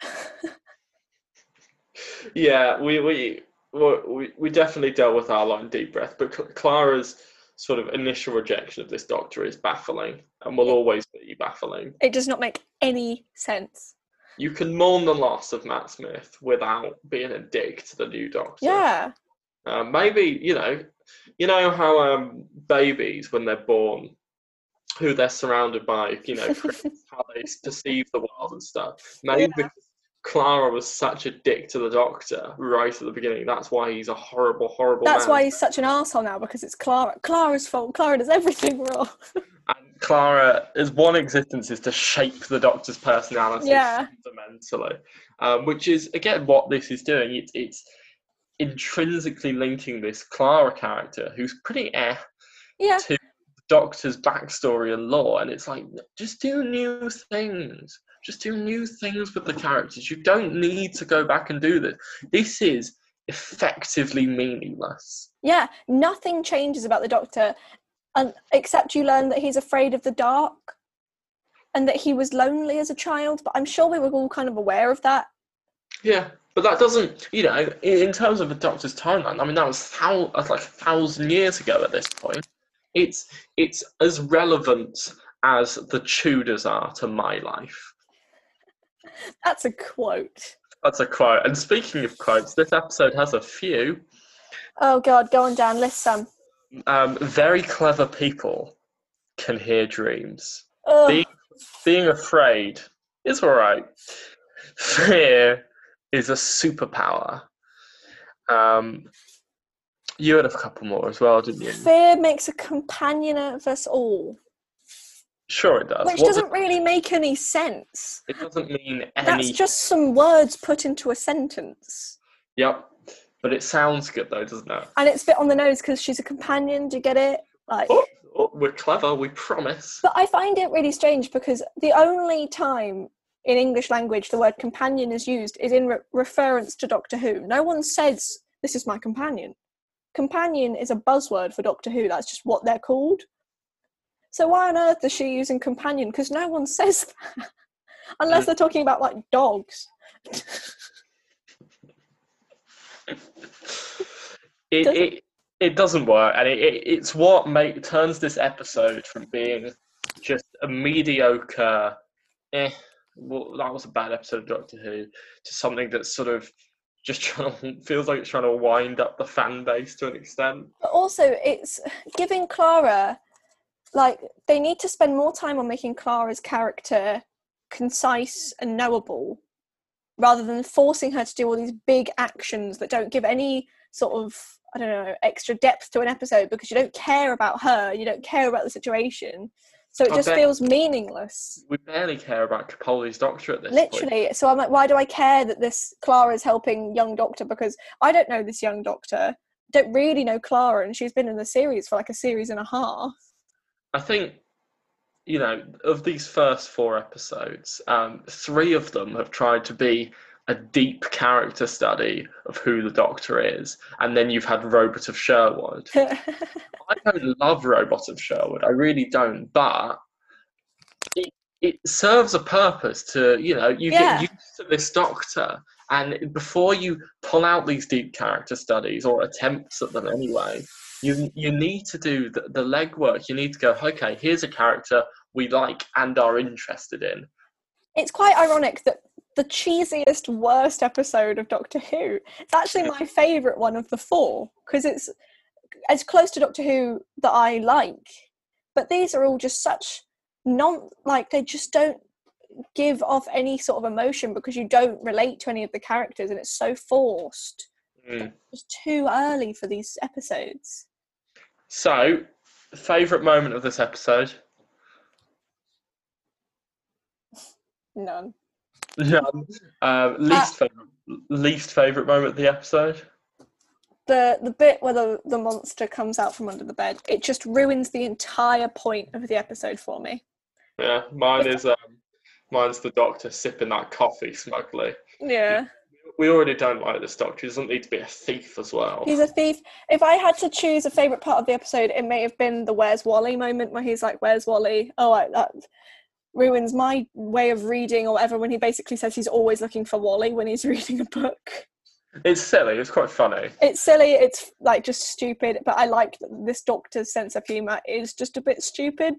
S2: Yeah, we we we we definitely dealt with our line deep breath, but Clara's sort of initial rejection of this Doctor is baffling, and will always be baffling.
S1: It does not make any sense.
S2: You can mourn the loss of Matt Smith without being a dick to the new Doctor.
S1: Yeah.
S2: Uh, maybe you know, you know how um, babies when they're born, who they're surrounded by, you know, how they perceive the world and stuff. Maybe
S1: Yeah.
S2: because Clara was such a dick to the Doctor right at the beginning. That's why he's a horrible, horrible.
S1: That's
S2: man.
S1: why he's such an asshole now because it's Clara. Clara's fault. Clara does everything wrong.
S2: And Clara, his one existence is to shape the Doctor's personality
S1: Yeah.
S2: fundamentally, um, which is again what this is doing. It's it's intrinsically linking this Clara character, who's pretty eh,
S1: Yeah.
S2: to the Doctor's backstory and lore, and it's like just do new things. Just do new things with the characters. You don't need to go back and do this. This is effectively meaningless.
S1: Yeah. Nothing changes about the Doctor, and except you learn that he's afraid of the dark, and that he was lonely as a child. But I'm sure we were all kind of aware of that.
S2: Yeah, but that doesn't, you know, in, terms of a Doctor's timeline. I mean, that was that's like a thousand years ago at this point. It's it's as relevant as the Tudors are to my life.
S1: That's a quote.
S2: That's a quote. And speaking of quotes, this episode has a few.
S1: Oh God, go on, Dan. List some.
S2: Um, very clever people can hear dreams. Being, being afraid is all right. Fear is a superpower. Um, you had a couple more as well, didn't you?
S1: Fear makes a companion of us all,
S2: Sure, it does.
S1: which
S2: What
S1: doesn't really make any sense.
S2: It doesn't mean any.
S1: That's just some words put into a sentence.
S2: Yep. But it sounds good though, doesn't it?
S1: And it's a bit on the nose because she's a companion. Do you get it? Like,
S2: Oh, oh, we're clever. We promise.
S1: but I find it really strange because the only time in English language the word companion is used is in re- reference to Doctor Who. No one says this is my companion. Companion is a buzzword for Doctor Who. That's just what they're called. So why on earth is she using companion? Because no one says that, unless they're talking about like dogs.
S2: It it, it doesn't work, and it, it it's what make turns this episode from being just a mediocre, eh, well, that was a bad episode of Doctor Who, to something that's sort of just trying to feels like it's trying to wind up the fan base to an extent.
S1: But also, it's giving Clara, like, they need to spend more time on making Clara's character concise and knowable rather than forcing her to do all these big actions that don't give any sort of, I don't know, extra depth to an episode because you don't care about her, you don't care about the situation. So it
S2: I
S1: just
S2: bet-
S1: feels meaningless.
S2: We barely care about Capaldi's Doctor at this point.
S1: Literally. So I'm like, why do I care that this Clara is helping young Doctor? Because I don't know this young Doctor. Don't really know Clara, and she's been in the series for like a series and a half.
S2: I think, you know, of these first four episodes, um, three of them have tried to be a deep character study of who the Doctor is, and then you've had Robot of Sherwood. I don't love Robot of Sherwood, I really don't, but it, it serves a purpose to, you know, you
S1: Yeah.
S2: get used to this Doctor. And before you pull out these deep character studies or attempts at them anyway, you you need to do the, the legwork. You need to go, okay, here's a character we like and are interested in.
S1: it's quite ironic that the cheesiest, worst episode of Doctor Who, it's actually my favourite one of the four because it's as close to Doctor Who that I like. But these are all just such non like they just don't give off any sort of emotion because you don't relate to any of the characters and it's so forced.
S2: Mm.
S1: It's too early for these episodes.
S2: So, favorite moment of this episode?
S1: None.
S2: None. Um, least favorite, least favorite moment of the episode.
S1: The the bit where the, the monster comes out from under the bed, it just ruins the entire point of the episode for me.
S2: Yeah, mine is um, mine's the doctor sipping that coffee smugly.
S1: Yeah.
S2: We already don't like this doctor. He doesn't need to be a thief as well.
S1: He's a thief. If I had to choose a favourite part of the episode, it may have been the Where's Wally moment where he's like, Where's Wally? Oh, I, that ruins my way of reading or whatever when he basically says he's always looking for Wally when he's reading a book.
S2: It's silly. It's quite funny.
S1: It's silly. It's like just stupid. But I like this doctor's sense of humour is just a bit stupid.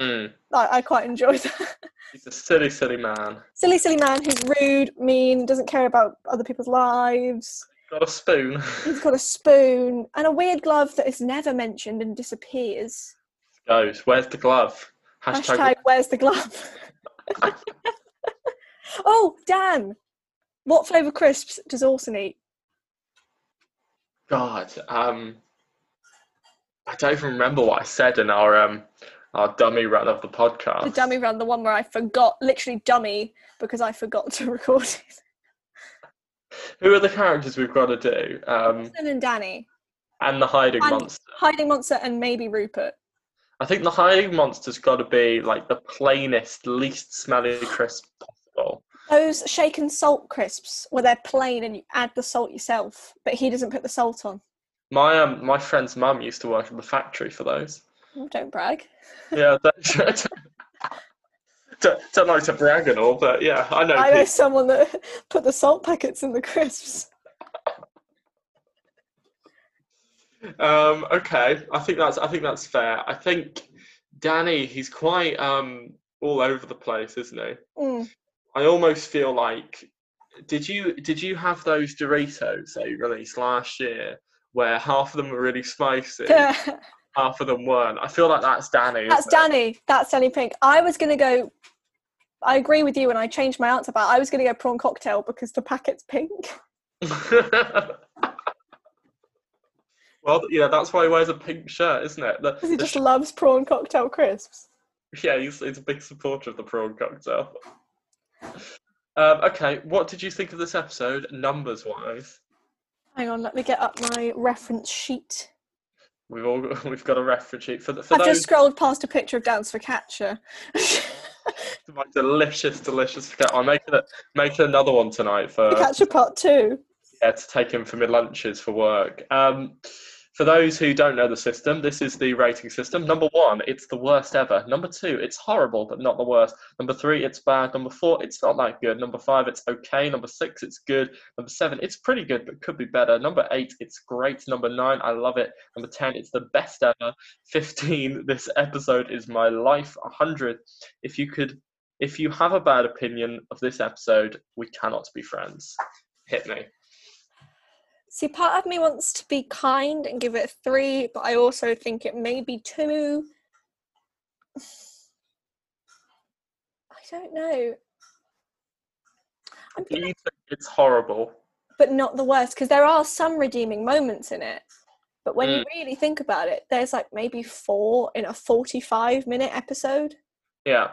S2: Mm.
S1: I, I quite enjoy that.
S2: He's a silly, silly man.
S1: silly, silly man who's rude, mean, doesn't care about other people's lives.
S2: Got a spoon.
S1: He's got a spoon and a weird glove that is never mentioned and disappears.
S2: Goes. Where's the glove? Hashtag.
S1: Hashtag where's the glove? oh, Dan, what flavour crisps does Orson eat?
S2: God. Um. I don't even remember what I said in our um our dummy run of the podcast.
S1: The dummy run, the one where I forgot, literally dummy, because I forgot to record it.
S2: Who are the characters we've got to do? Um,
S1: Orson and Danny.
S2: and the hiding
S1: And
S2: monster.
S1: Hiding Monster and maybe Rupert.
S2: I think the hiding monster's got to be like the plainest, least smelly crisp possible.
S1: Those shaken salt crisps where they're plain and you add the salt yourself, but he doesn't put the salt on.
S2: My um, my friend's mum used to work in the factory for those.
S1: Oh, don't brag.
S2: Yeah, that, don't, don't like to brag and all, but yeah, I know.
S1: I know
S2: people-
S1: someone that put the salt packets in the crisps.
S2: Um, okay, I think that's I think that's fair. I think Danny, he's quite um all over the place, isn't he?
S1: Mm.
S2: I almost feel like did you did you have those Doritos they released last year where half of them were really spicy, half of them weren't? I feel like that's Danny.
S1: That's
S2: isn't it?
S1: Danny. That's Danny Pink. I was gonna go. I agree with you, and I changed my answer. But I was gonna go prawn cocktail because the packet's pink.
S2: well, yeah, that's why he wears a pink shirt, isn't it?
S1: Because he just loves prawn cocktail crisps.
S2: Yeah, he's, he's a big supporter of the prawn cocktail. Um, okay, what did you think of this episode, numbers wise?
S1: Hang on, let me get up my reference sheet.
S2: We've all got, we've got a reference sheet for the, for
S1: I've
S2: those
S1: just scrolled past a picture of Dan's focaccia.
S2: my delicious, delicious. I'm making it making another one tonight
S1: focaccia Part Two.
S2: yeah, to take him for mid lunches for work. Um, for those who don't know the system, this is the rating system. Number one, it's the worst ever. Number two, it's horrible but not the worst. Number three, it's bad. Number four, it's not that good. Number five, it's okay. Number six, it's good. Number seven, it's pretty good but could be better. Number eight, it's great. Number nine, I love it. Number ten, it's the best ever. Fifteen, this episode is my life. A hundred, if you could, if you have a bad opinion of this episode, we cannot be friends. Hit me.
S1: See, part of me wants to be kind and give it a three, but I also think it may be two. I don't know. Gonna,
S2: it's horrible?
S1: but not the worst because there are some redeeming moments in it. But when you mm. really think about it, there's like maybe four in a 45 minute episode.
S2: Yeah.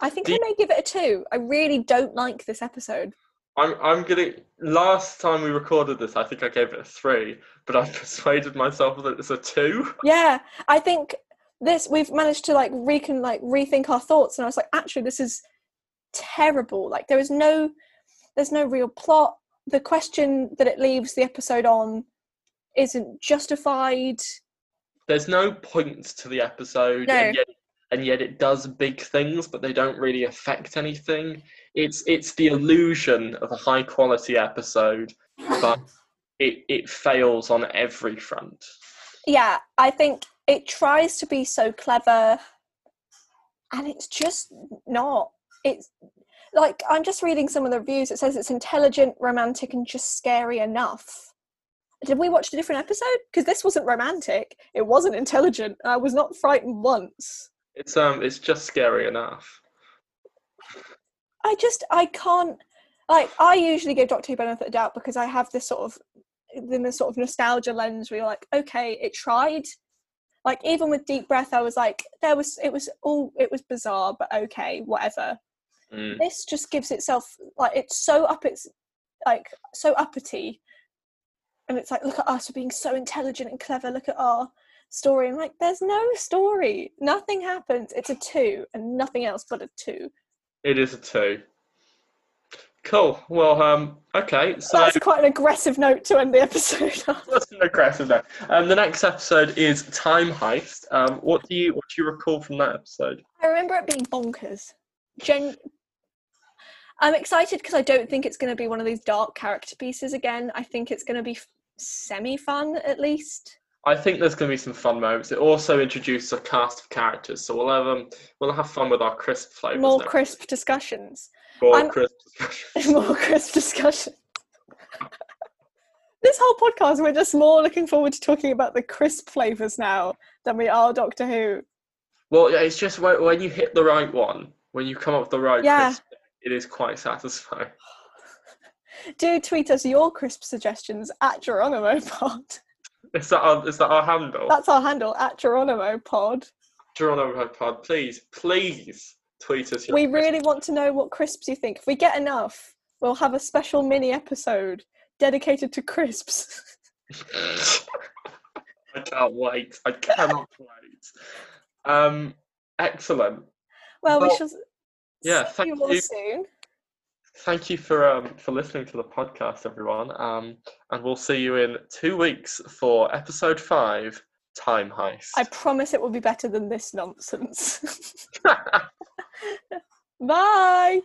S1: I think
S2: Do
S1: I
S2: you-
S1: may give it a two. I really don't like this episode.
S2: I'm I'm gonna last time we recorded this I think I gave it a three, but I've persuaded myself that it's a two.
S1: Yeah, I think this we've managed to like recon like rethink our thoughts, and I was like, actually, this is terrible. Like there is no, there's no real plot. The question that it leaves the episode on isn't justified.
S2: There's no point to the episode
S1: No.
S2: and yet and yet it does big things, but they don't really affect anything. It's it's the illusion of a high quality episode, but it, it fails on every front.
S1: Yeah, I think it tries to be so clever, and it's just not. It's like I'm just reading some of the reviews. It says it's intelligent, romantic, and just scary enough. Did we watch a different episode? Because this wasn't romantic. It wasn't intelligent. I was not frightened once.
S2: It's um it's just scary enough.
S1: I just I can't like I usually give Doctor Who benefit of doubt because I have this sort of the sort of nostalgia lens where you're like, okay, it tried, Like even with deep breath, I was like, there was it was all it was bizarre, but okay, whatever.
S2: Mm.
S1: This just gives itself like it's so up its like so uppity, and it's like look at us, we're being so intelligent and clever. Look at our story. I'm like, there's no story. Nothing happens. It's a two and nothing else but a two.
S2: It is a two. Cool. Well, um, okay. So
S1: That's quite an aggressive note to end the episode on.
S2: that's an aggressive note. Um, the next episode is Time Heist. Um, what do you what do you recall from that episode?
S1: I remember it being bonkers. Gen- I'm excited because I don't think it's going to be one of these dark character pieces again. I think it's going to be f- semi fun at least.
S2: I think there's going to be some fun moments. It also introduces a cast of characters, so we'll have um, we'll have fun with our crisp flavors.
S1: More crisp discussions.
S2: More
S1: I'm-
S2: crisp discussions.
S1: More crisp discussion. this whole podcast, we're just more looking forward to talking about the crisp flavours now than we are Doctor Who.
S2: Well, yeah, it's just when, when you hit the right one, when you come up with the right
S1: Yeah.
S2: crisp, it is quite satisfying.
S1: Do tweet us your crisp suggestions at Geronimo Pod.
S2: Is that our, is that our handle?
S1: That's our handle at Geronimo Pod.
S2: Geronimo Pod, please, please tweet us. your
S1: We really want to know what crisps you think. If we get enough, we'll have a special mini episode dedicated to crisps.
S2: I can't wait. I cannot wait. Um, excellent.
S1: Well, we shall
S2: yeah,
S1: see
S2: thank
S1: you all
S2: you.
S1: soon.
S2: Thank you for um, for listening to the podcast, everyone. Um, and we'll see you in two weeks for episode five, Time Heist.
S1: I promise it will be better than this nonsense. Bye.